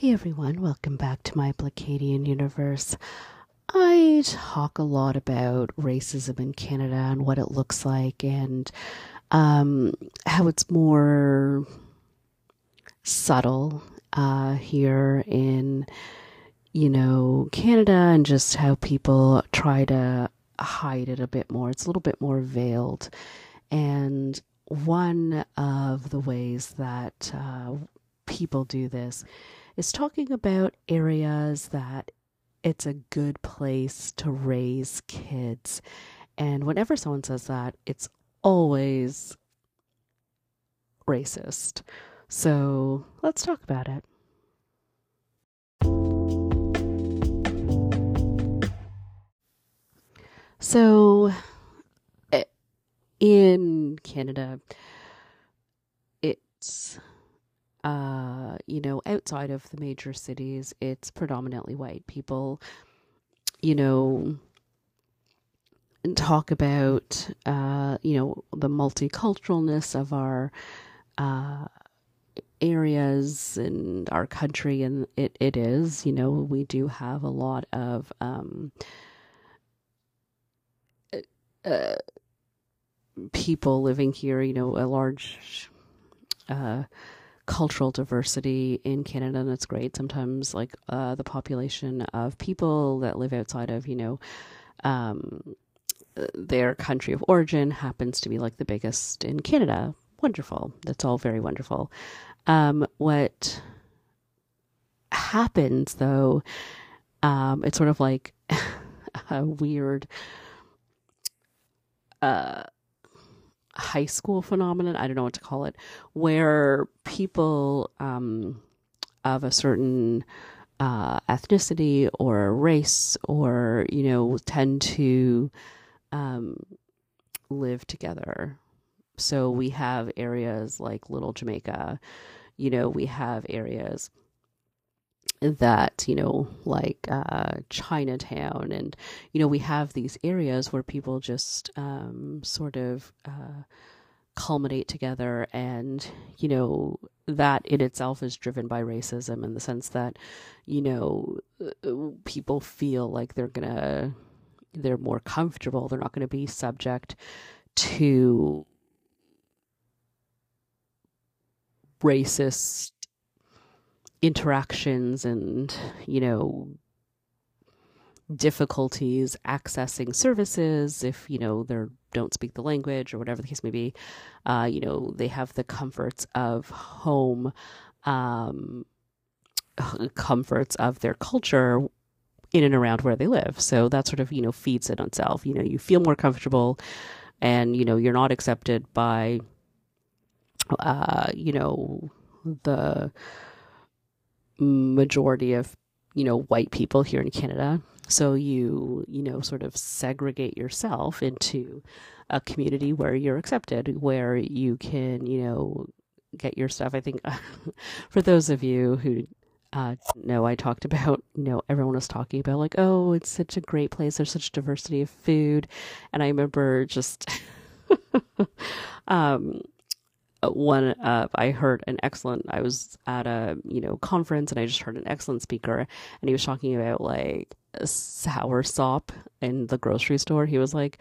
Hey everyone, welcome back to my Blacadian universe. I talk a lot about racism in Canada and what it looks like and um, how it's more subtle uh, here in, you know, Canada and just how people try to hide it a bit more. It's a little bit more veiled. And one of the ways that uh, people do this is talking about areas that it's a good place to raise kids. And whenever someone says that, it's always racist. So let's talk about it. So, eh, in Canada, it's uh, you know, outside of the major cities, it's predominantly white people, you know, talk about, uh, you know, the multiculturalness of our uh, areas and our country, and it, it is, you know, we do have a lot of um, uh, people living here, you know, a large uh, cultural diversity in Canada, and it's great. Sometimes, like uh, the population of people that live outside of, you know, um, their country of origin happens to be like the biggest in Canada. Wonderful. That's all very wonderful. Um, what happens though, um, it's sort of like a weird. Uh, high school phenomenon, I don't know what to call it, where people um, of a certain uh, ethnicity or race or, you know, tend to um, live together. So we have areas like Little Jamaica, you know, we have areas that you know like uh, chinatown. And you know we have these areas where people just um, sort of uh, culminate together. And you know that in itself is driven by racism in the sense that you know uh, people feel like they're gonna they're more comfortable. They're not to be subject to racist interactions and, you know, difficulties accessing services if, you know, they don't speak the language or whatever the case may be. Uh, you know, they have the comforts of home, um, comforts of their culture in and around where they live. So that sort of, you know, feeds it on itself. You know, you feel more comfortable and, you know, you're not accepted by, uh, you know, the, majority of you know white people here in Canada. So you you know sort of segregate yourself into a community where you're accepted, where you can you know get your stuff. I think for those of you who uh, know, I talked about, you know, everyone was talking about like, oh, it's such a great place. There's such diversity of food. And I remember just, um, one I heard an excellent I was at a you know conference and I just heard an excellent speaker and he was talking about like sour sop in the grocery store. He was like,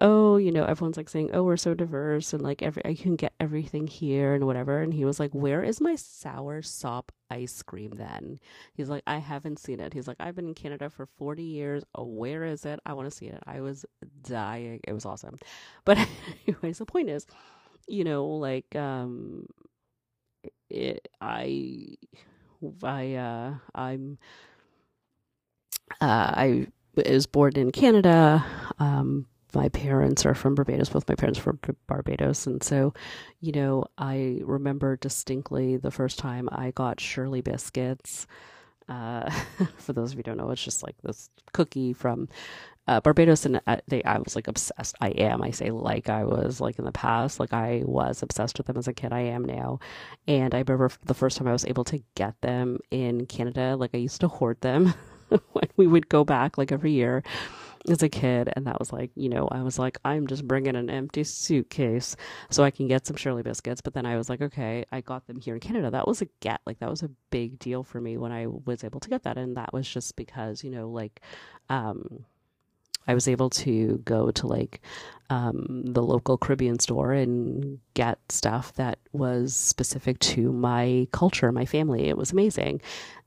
"Oh, you know, everyone's like saying, "Oh, we're so diverse and like every I can get everything here and whatever." And he was like, "Where is my sour sop ice cream then?" He's like, "I haven't seen it." He's like, "I've been in Canada for 40 years. Oh, where is it? I want to see it." I was dying. It was awesome. But anyways, the point is you know, like um it, I I uh I'm uh I was born in Canada. Um my parents are from Barbados, both my parents from Barbados. And so, you know, I remember distinctly the first time I got Shirley biscuits. Uh, for those of you who don't know, it's just like this cookie from uh, Barbados and uh, they I was like obsessed. I am. I say like I was like in the past. Like I was obsessed with them as a kid. I am now. And I remember the first time I was able to get them in Canada. Like I used to hoard them when we would go back like every year. as a kid and that was like you know i was like i'm just bringing an empty suitcase so i can get some shirley biscuits but then i was like okay i got them here in canada that was a get like that was a big deal for me when i was able to get that and that was just because you know like um I was able to go to like um, the local Caribbean store and get stuff that was specific to my culture, my family. It was amazing.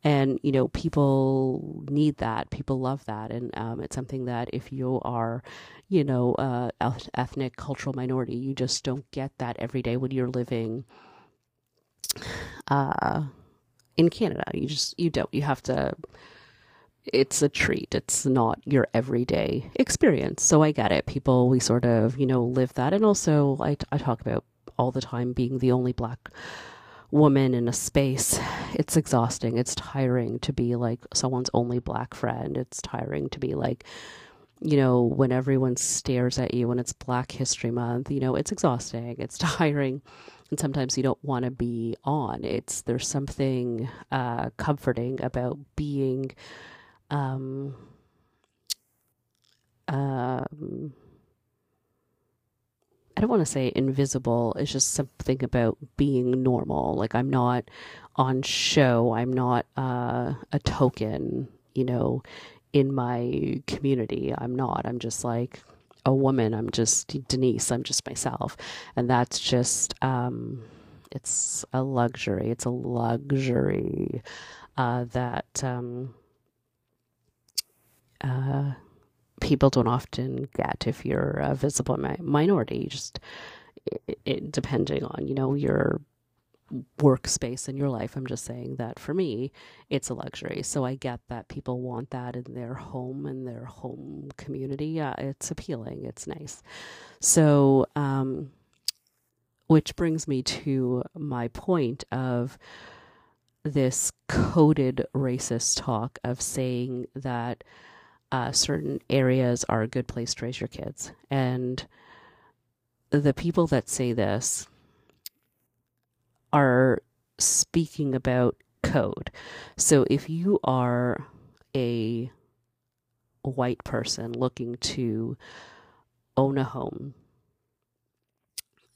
And, you know, people need that. People love that. And um, it's something that if you are, you know, uh, ethnic, cultural minority, you just don't get that every day when you're living uh, in Canada. You just, you don't. You have to it's a treat. It's not your everyday experience. So I get it. People, we sort of, you know, live that. And also, I, I talk about all the time being the only black woman in a space. It's exhausting. It's tiring to be like someone's only black friend. It's tiring to be like, you know, when everyone stares at you when it's Black History Month, you know, it's exhausting. It's tiring. And sometimes you don't want to be on. It's there's something uh, comforting about being um, um, I don't want to say invisible. It's just something about being normal. Like I'm not on show. I'm not uh, a token, you know, in my community. I'm not. I'm just like a woman. I'm just Denise. I'm just myself. And that's just, um, it's a luxury. It's a luxury uh, that, um, uh, people don't often get if you're a visible mi- minority. Just it, it, depending on you know your workspace in your life. I'm just saying that for me, it's a luxury. So I get that people want that in their home and their home community. Yeah, it's appealing. It's nice. So, um, which brings me to my point of this coded racist talk of saying that uh, certain areas are a good place to raise your kids. And the people that say this are speaking about code. So if you are a white person looking to own a home,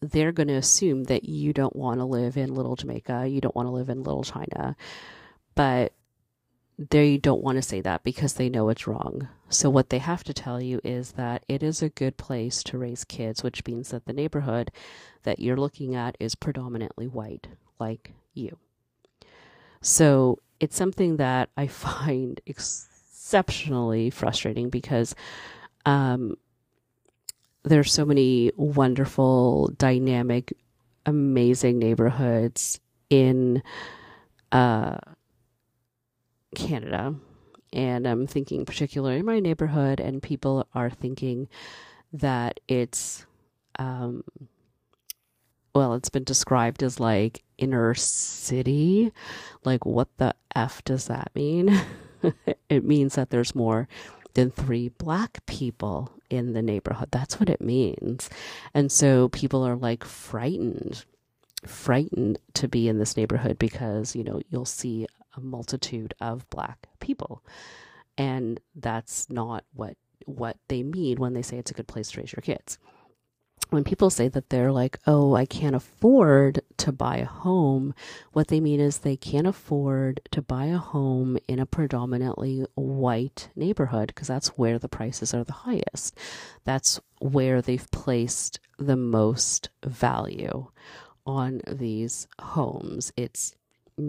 they're going to assume that you don't want to live in Little Jamaica, you don't want to live in Little China. But they don't want to say that because they know it's wrong. So, what they have to tell you is that it is a good place to raise kids, which means that the neighborhood that you're looking at is predominantly white, like you. So, it's something that I find exceptionally frustrating because um, there's so many wonderful, dynamic, amazing neighborhoods in. Uh, Canada. And I'm thinking, particularly in my neighborhood, and people are thinking that it's, um, well, it's been described as like inner city. Like, what the F does that mean? it means that there's more than three black people in the neighborhood. That's what it means. And so people are like frightened, frightened to be in this neighborhood because, you know, you'll see a multitude of black people. And that's not what what they mean when they say it's a good place to raise your kids. When people say that they're like, oh, I can't afford to buy a home, what they mean is they can't afford to buy a home in a predominantly white neighborhood because that's where the prices are the highest. That's where they've placed the most value on these homes. It's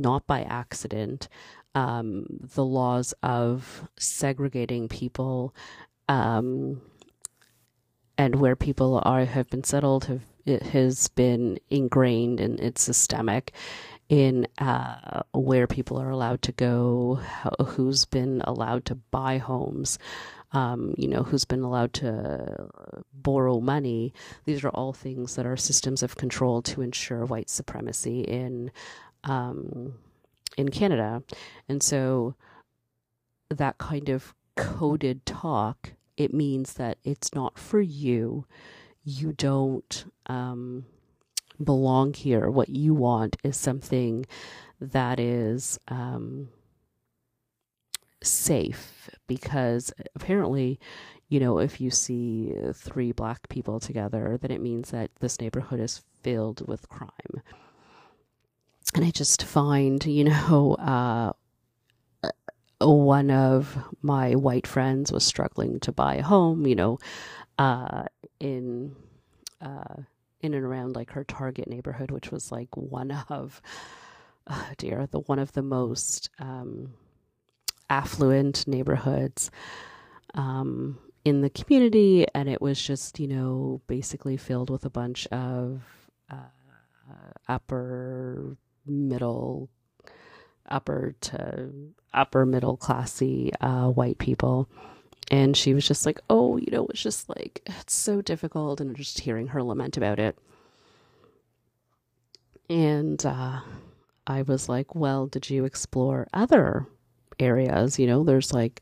not by accident. Um, the laws of segregating people um, and where people are have been settled have it has been ingrained and it's systemic in uh, where people are allowed to go, who's been allowed to buy homes, um, you know, who's been allowed to borrow money. These are all things that are systems of control to ensure white supremacy in um, in Canada. And so that kind of coded talk, it means that it's not for you. You don't um, belong here. What you want is something that is um, safe because apparently you know if you see three black people together then it means that this neighborhood is filled with crime and i just find you know uh, one of my white friends was struggling to buy a home you know uh, in uh, in and around like her target neighborhood which was like one of oh dear the one of the most um, affluent neighborhoods um, in the community, and it was just, you know, basically filled with a bunch of uh, upper middle, upper to upper middle classy uh, white people. And she was just like, oh, you know, it's just like, it's so difficult. And just hearing her lament about it. And uh, I was like, well, did you explore other areas. You know, there's like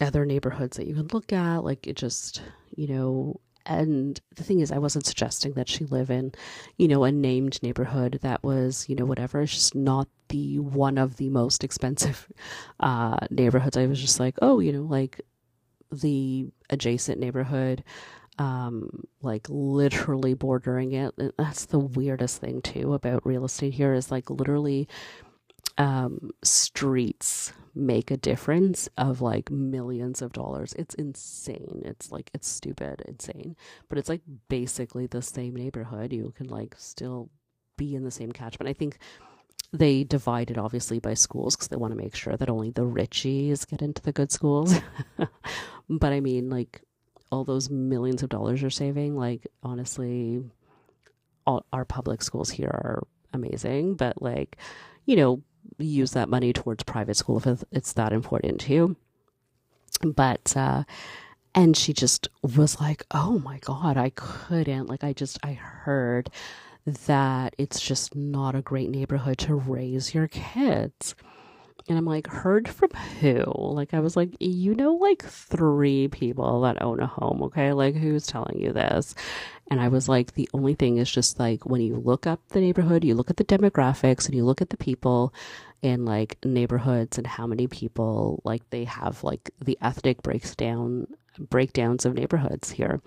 other neighborhoods that you can look at. Like it just, you know, and the thing is, I wasn't suggesting that she live in, you know, a named neighborhood that was, you know, whatever. It's just not the one of the most expensive uh, neighborhoods. I was just like, oh, you know, like the adjacent neighborhood, um, like literally bordering it. That's the weirdest thing too about real estate here is like literally um, streets make a difference of like millions of dollars. It's insane. It's like it's stupid, insane. But it's like basically the same neighborhood. You can like still be in the same catchment. I think they divide it obviously by schools because they want to make sure that only the richies get into the good schools. but I mean, like all those millions of dollars you're saving, like honestly, all our public schools here are amazing. But like, you know, use that money towards private school if it's that important to you. But, uh, and she just was like, oh my God, I couldn't. Like, I just, I heard that it's just not a great neighborhood to raise your kids. And I'm like, heard from who? Like, I was like, you know, like three people that own a home, okay? Like, who's telling you this? And I was like, the only thing is just like when you look up the neighborhood, you look at the demographics and you look at the people in like neighborhoods and how many people like they have like the ethnic breaks down breakdowns of neighborhoods here.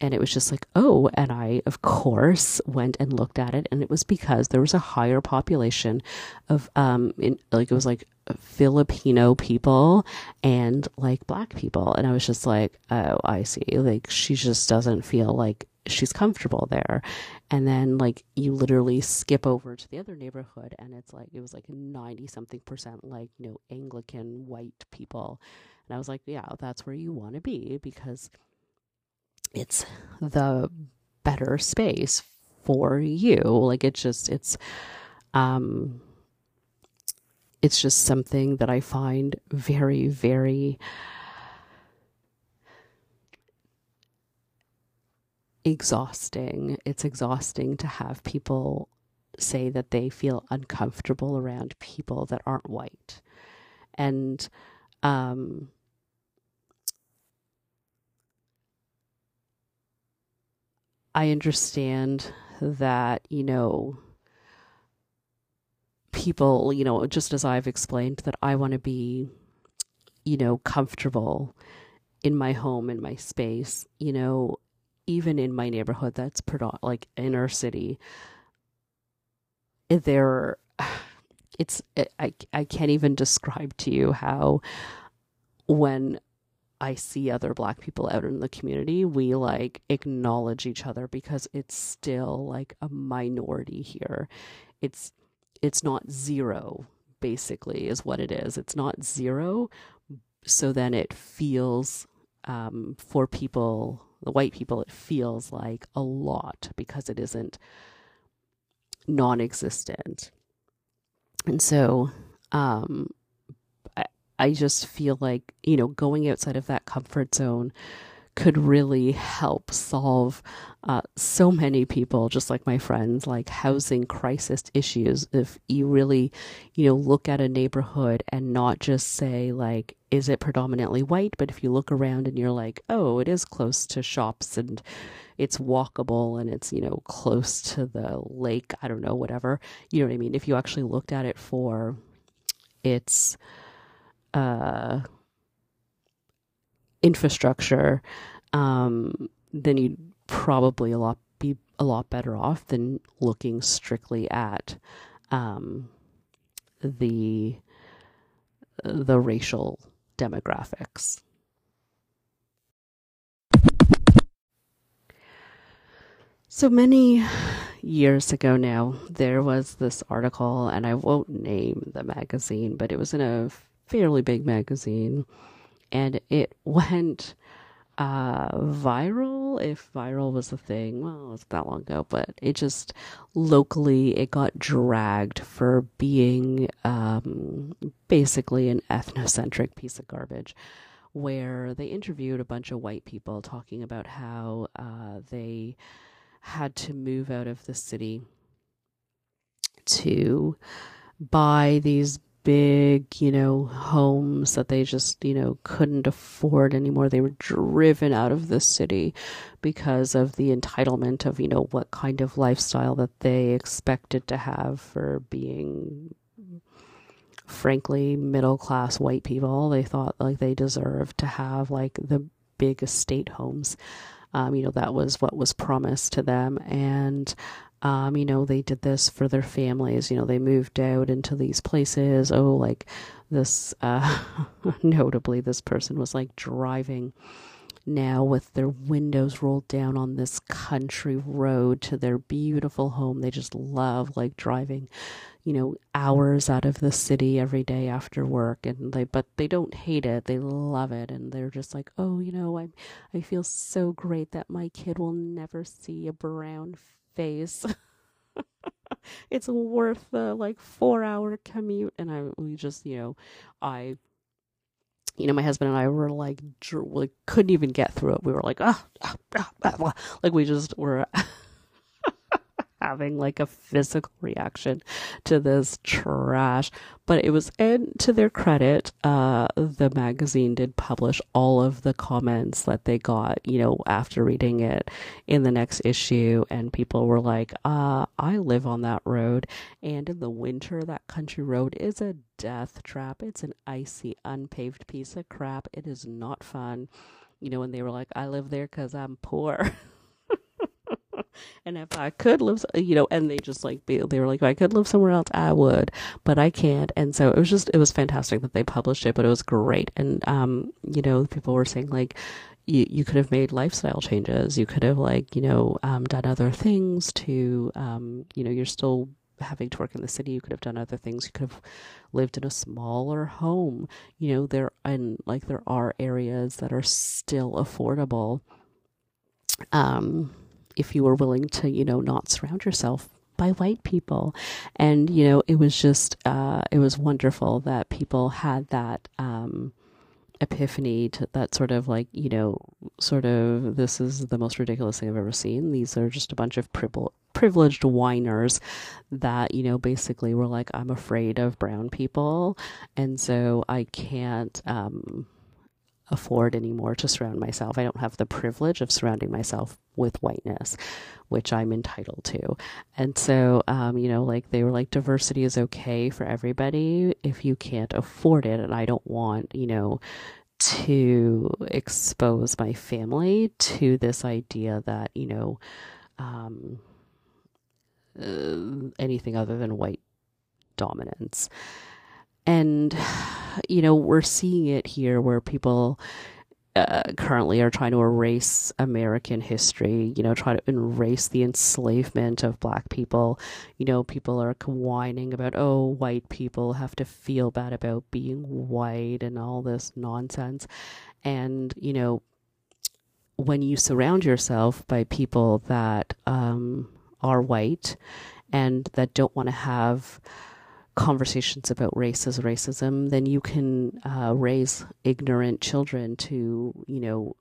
And it was just like, oh, and I, of course, went and looked at it. And it was because there was a higher population of, um, in, like, it was like Filipino people and like black people. And I was just like, oh, I see. Like, she just doesn't feel like she's comfortable there. And then like you literally skip over to the other neighborhood and it's like it was like 90 something percent like, you know, Anglican white people. And I was like, yeah, that's where you want to be because it's the better space for you. Like it's just it's um it's just something that I find very very exhausting. It's exhausting to have people say that they feel uncomfortable around people that aren't white. And um, I understand that, you know, people, you know, just as I've explained, that I want to be, you know, comfortable in my home, in my space, you know, even in my neighborhood that's like inner city there it's I, I can't even describe to you how when I see other black people out in the community, we like acknowledge each other because it's still like a minority here. It's it's not zero basically is what it is. It's not zero. So then it feels um, for people the white people, it feels like a lot because it isn't non existent. And so um, I, I just feel like, you know, going outside of that comfort zone could really help solve uh, so many people, just like my friends, like housing crisis issues. If you really, you know, look at a neighborhood and not just say, like, is it predominantly white? But if you look around and you're like, oh, it is close to shops and it's walkable and it's, you know, close to the lake, I don't know, whatever. You know what I mean? If you actually looked at it for its, uh, infrastructure, um, then you'd probably a lot be a lot better off than looking strictly at um, the the racial demographics. So many years ago now, there was this article, and I won't name the magazine, but it was in a fairly big magazine, and it went uh, viral, if viral was a thing. Well, it was that long ago, but it just locally it got dragged for being um, basically an ethnocentric piece of garbage where they interviewed a bunch of white people talking about how uh, they had to move out of the city to buy these big, you know, homes that they just, you know, couldn't afford anymore. They were driven out of the city because of the entitlement of, you know, what kind of lifestyle that they expected to have for being frankly middle class white people. They thought like they deserved to have like the big estate homes um, you know, that was what was promised to them. And, um, you know, they did this for their families. You know, they moved out into these places. Oh, like this, uh, notably, this person was like driving now with their windows rolled down on this country road to their beautiful home. They just love like driving you know, hours out of the city every day after work and they but they don't hate it. They love it and they're just like, "Oh, you know, I I feel so great that my kid will never see a brown face." it's worth the like 4-hour commute and I we just, you know, I you know, my husband and I were like, dr- like couldn't even get through it. We were like, ah, oh, oh, oh, like we just were having like a physical reaction to this trash. But it was, and to their credit, uh, the magazine did publish all of the comments that they got, you know, after reading it in the next issue. And people were like, uh, I live on that road. And in the winter, that country road is a death trap. It's an icy, unpaved piece of crap. It is not fun. You know, and they were like, I live there because I'm poor. and if I could live, you know, and they just like they were like, if I could live somewhere else, I would, but I can't. And so it was just it was fantastic that they published it, but it was great. And um, you know, people were saying like, you, you could have made lifestyle changes. You could have like, you know, um, done other things to, um, you know, you're still having to work in the city. You could have done other things. You could have lived in a smaller home. You know, there and like there are areas that are still affordable. Um, if you were willing to, you know, not surround yourself by white people. And, you know, it was just, uh, it was wonderful that people had that, um, epiphany to that sort of like, you know, sort of, this is the most ridiculous thing I've ever seen. These are just a bunch of privileged whiners that, you know, basically were like, I'm afraid of brown people. And so I can't, um, afford anymore to surround myself. I don't have the privilege of surrounding myself with whiteness, which I'm entitled to. And so, um, you know, like they were like, diversity is okay for everybody if you can't afford it. And I don't want, you know, to expose my family to this idea that, you know, um, uh, anything other than white dominance. And, you know, we're seeing it here where people uh, currently are trying to erase American history, you know, try to erase the enslavement of black people. You know, people are whining about, oh, white people have to feel bad about being white and all this nonsense. And, you know, when you surround yourself by people that um, are white and that don't want to have conversations about race as racism, then you can uh, raise ignorant children to, you know,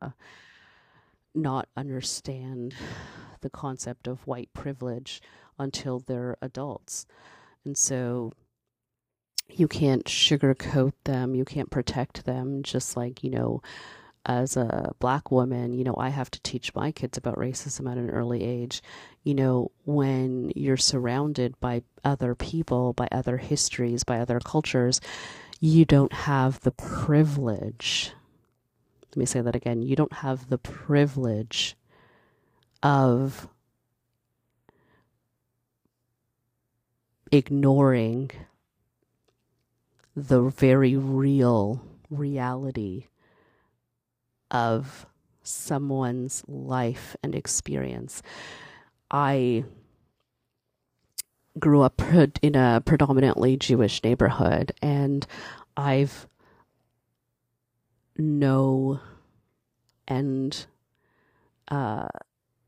uh, not understand the concept of white privilege until they're adults. And so you can't sugarcoat them, you can't protect them, just like, you know, as a black woman, you know, I have to teach my kids about racism at an early age. You know, when you're surrounded by other people, by other histories, by other cultures, you don't have the privilege. Let me say that again. You don't have the privilege of ignoring the very real reality of someone's life and experience. I grew up in a predominantly Jewish neighborhood, and I've know and uh,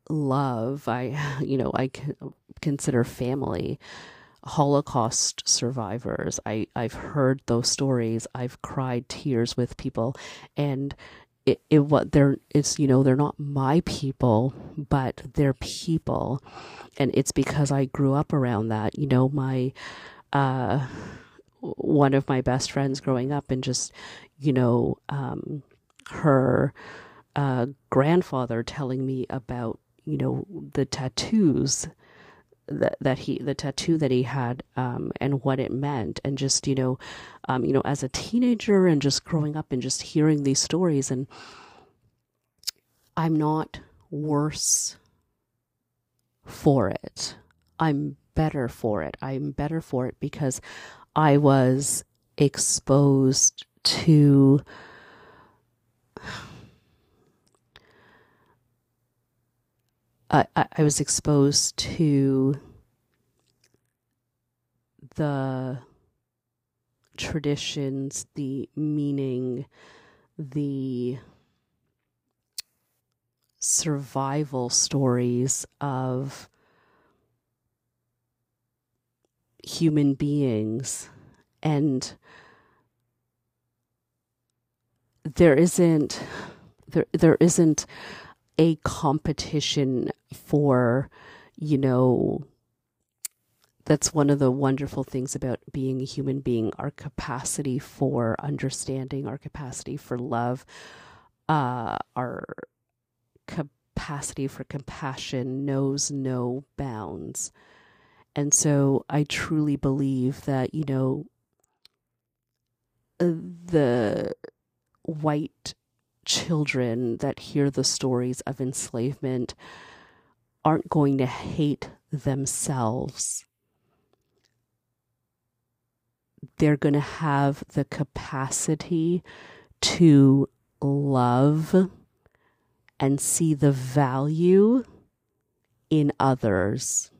love. I, you know, I consider family Holocaust survivors. I, I've heard those stories. I've cried tears with people and it, it what they're it's you know they're not my people but they're people. And it's because I grew up around that you know my uh one of my best friends growing up and just you know um her uh grandfather telling me about you know the tattoos that that he the tattoo that he had um, and what it meant. And just you know um, you know as a teenager and just growing up and just hearing these stories and I'm not worse for it. I'm better for it. I'm better for it because I was exposed to I, I was exposed to the traditions, the meaning, the survival stories of human beings. And there isn't there there isn't a competition for, you know, that's one of the wonderful things about being a human being our capacity for understanding, our capacity for love, uh, our capacity for compassion knows no bounds. And so I truly believe that, you know, the white children that hear the stories of enslavement aren't going to hate themselves. They're going to have the capacity to love and see the value in others.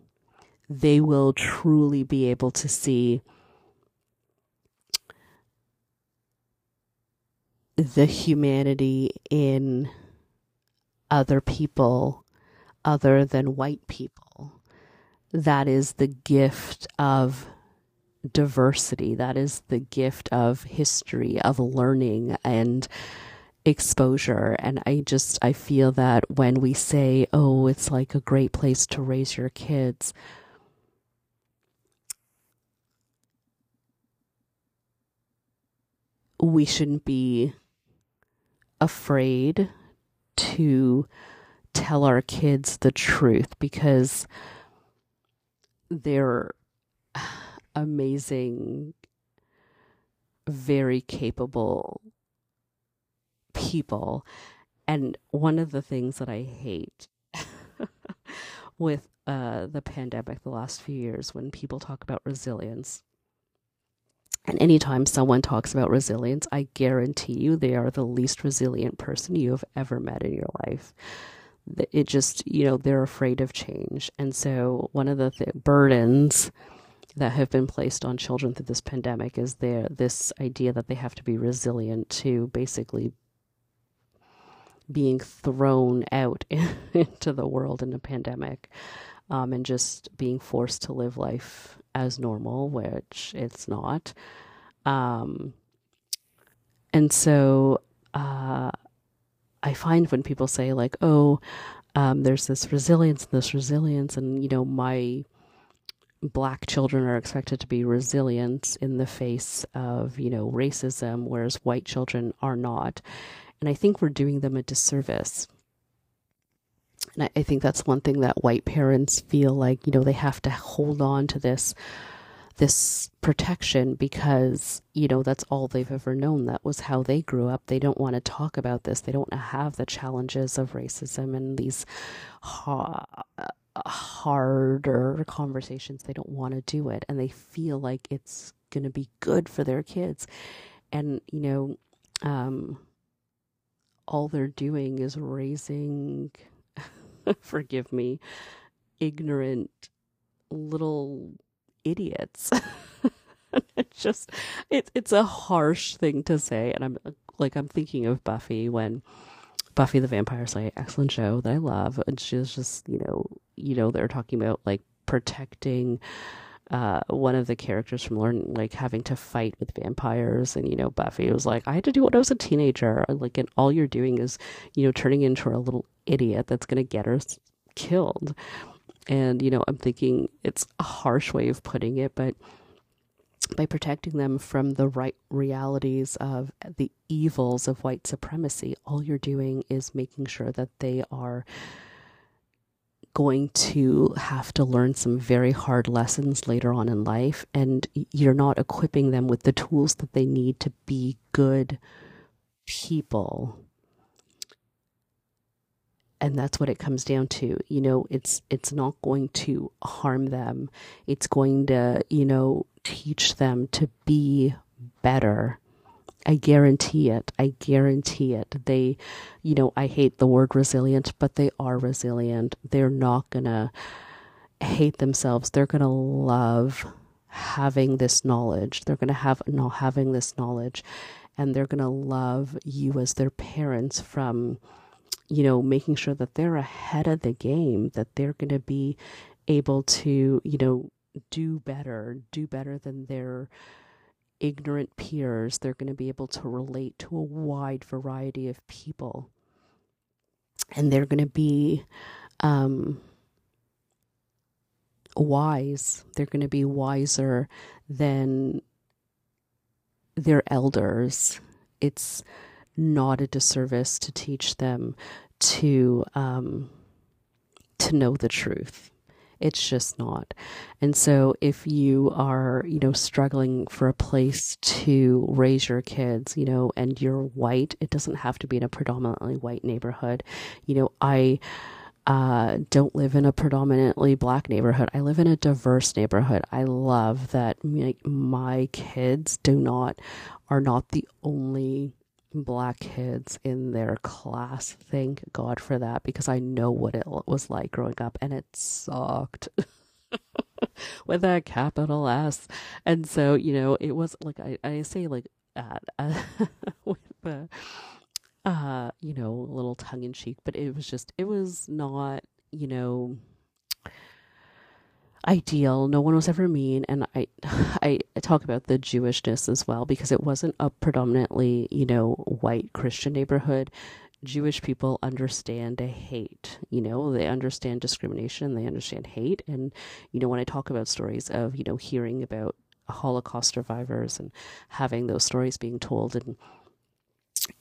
They will truly be able to see the humanity in other people other than white people. That is the gift of diversity. That is the gift of history, of learning and exposure. And I just, I feel that when we say, oh, it's like a great place to raise your kids, we shouldn't be afraid to tell our kids the truth because they're amazing, very capable people. And one of the things that I hate with uh, the pandemic the last few years when people talk about resilience and anytime someone talks about resilience, I guarantee you they are the least resilient person you have ever met in your life. It just, you know, they're afraid of change. And so, one of the th- burdens that have been placed on children through this pandemic is there this idea that they have to be resilient to basically being thrown out into the world in a pandemic um, and just being forced to live life as normal, which it's not. Um, and so uh, I find when people say, like, oh, um, there's this resilience, this resilience, and, you know, my black children are expected to be resilient in the face of, you know, racism, whereas white children are not. And I think we're doing them a disservice and I, I think that's one thing that white parents feel like, you know, they have to hold on to this this protection because you know that's all they've ever known. That was how they grew up. They don't want to talk about this. They don't have the challenges of racism and these ha- harder conversations. They don't want to do it. And they feel like it's going to be good for their kids. And you know um all they're doing is raising forgive me ignorant little idiots. it's just it's it's a harsh thing to say and I'm like I'm thinking of Buffy when Buffy the Vampire Slayer, excellent show that I love, and she's just you know you know they're talking about like protecting uh, one of the characters from learning like having to fight with vampires. And you know buffy was like i had to do when i was a teenager. Like and all you're doing is you know turning into a little idiot that's to get her killed. And, you know, I'm thinking it's a harsh way of putting it, but by protecting them from the right realities of the evils of white supremacy, all you're doing is making sure that they are going to have to learn some very hard lessons later on in life, and you're not equipping them with the tools that they need to be good people. And that's what it comes down to you know it's it's not going to harm them. It's going to you know teach them to be better i guarantee it. I guarantee it. They you know i hate the word resilient but they are resilient. They're not going to hate themselves. They're going to love having this knowledge. They're going to have not having this knowledge. And they're going to love you as their parents from you know, making sure that they're ahead of the game, that they're going to be able to, you know, do better, do better than their ignorant peers. They're going to be able to relate to a wide variety of people. And they're going to be um, wise. They're going to be wiser than their elders. It's not a disservice to teach them to um, to know the truth. It's just not. And so if you are, you know, struggling for a place to raise your kids, you know, and you're white, it doesn't have to be in a predominantly white neighborhood. You know, I uh, don't live in a predominantly black neighborhood. I live in a diverse neighborhood. I love that like my kids do not are not the only black kids in their class. Thank God for that because I know what it was like growing up and it sucked. with a capital S. And so, you know, it was like I, I say like at uh, with the uh, you know, a little tongue in cheek, but it was just it was not, you know, ideal. No one was ever mean, and I, I talk about the Jewishness as well because it wasn't a predominantly, you know, white Christian neighborhood. Jewish people understand hate. You know, they understand discrimination, they understand hate, and you know, when I talk about stories of you know hearing about Holocaust survivors and having those stories being told, and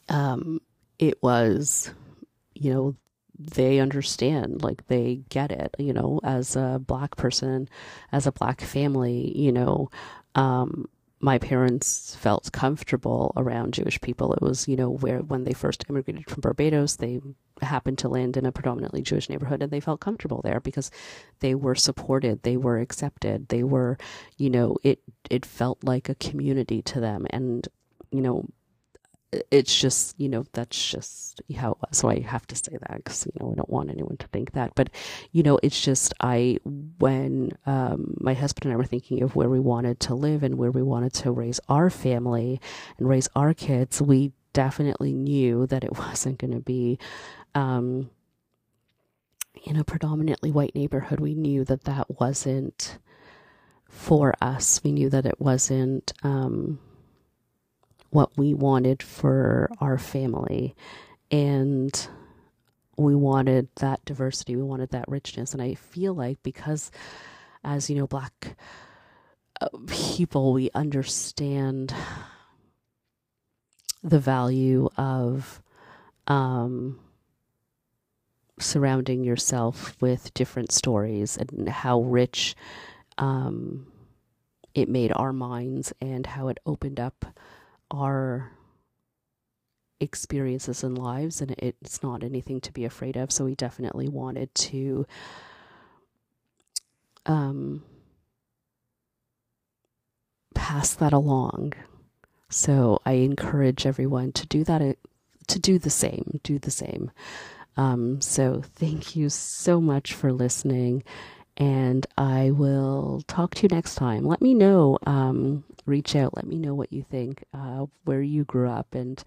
um, it was, you know, they understand like they get it you know as a black person as a black family you know um, my parents felt comfortable around jewish people. It was you know where when they first immigrated from barbados they happened to land in a predominantly jewish neighborhood and they felt comfortable there because they were supported they were accepted they were you know it it felt like a community to them. And you know it's just you know that's just how it was. So i have to say that because you know i don't want anyone to think that. But you know it's just i when um, my husband and i were thinking of where we wanted to live and where we wanted to raise our family and raise our kids we definitely knew that it wasn't going to be um, in a predominantly white neighborhood. We knew that that wasn't for us. We knew that it wasn't um, what we wanted for our family. And we wanted that diversity, we wanted that richness. And I feel like because, as you know, Black uh, people, we understand the value of um, surrounding yourself with different stories and how rich um, it made our minds and how it opened up our experiences and lives and it's not anything to be afraid of. So we definitely wanted to um, pass that along. So i encourage everyone to do that to do the same do the same. Um, so thank you so much for listening and I will talk to you next time. Let me know, um, reach out, let me know what you think, uh, where you grew up, and,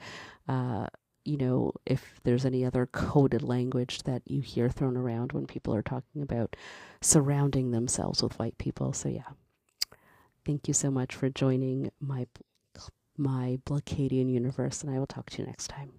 uh, you know, if there's any other coded language that you hear thrown around when people are talking about surrounding themselves with white people. So, yeah. Thank you so much for joining my my Blockadian universe, and I will talk to you next time.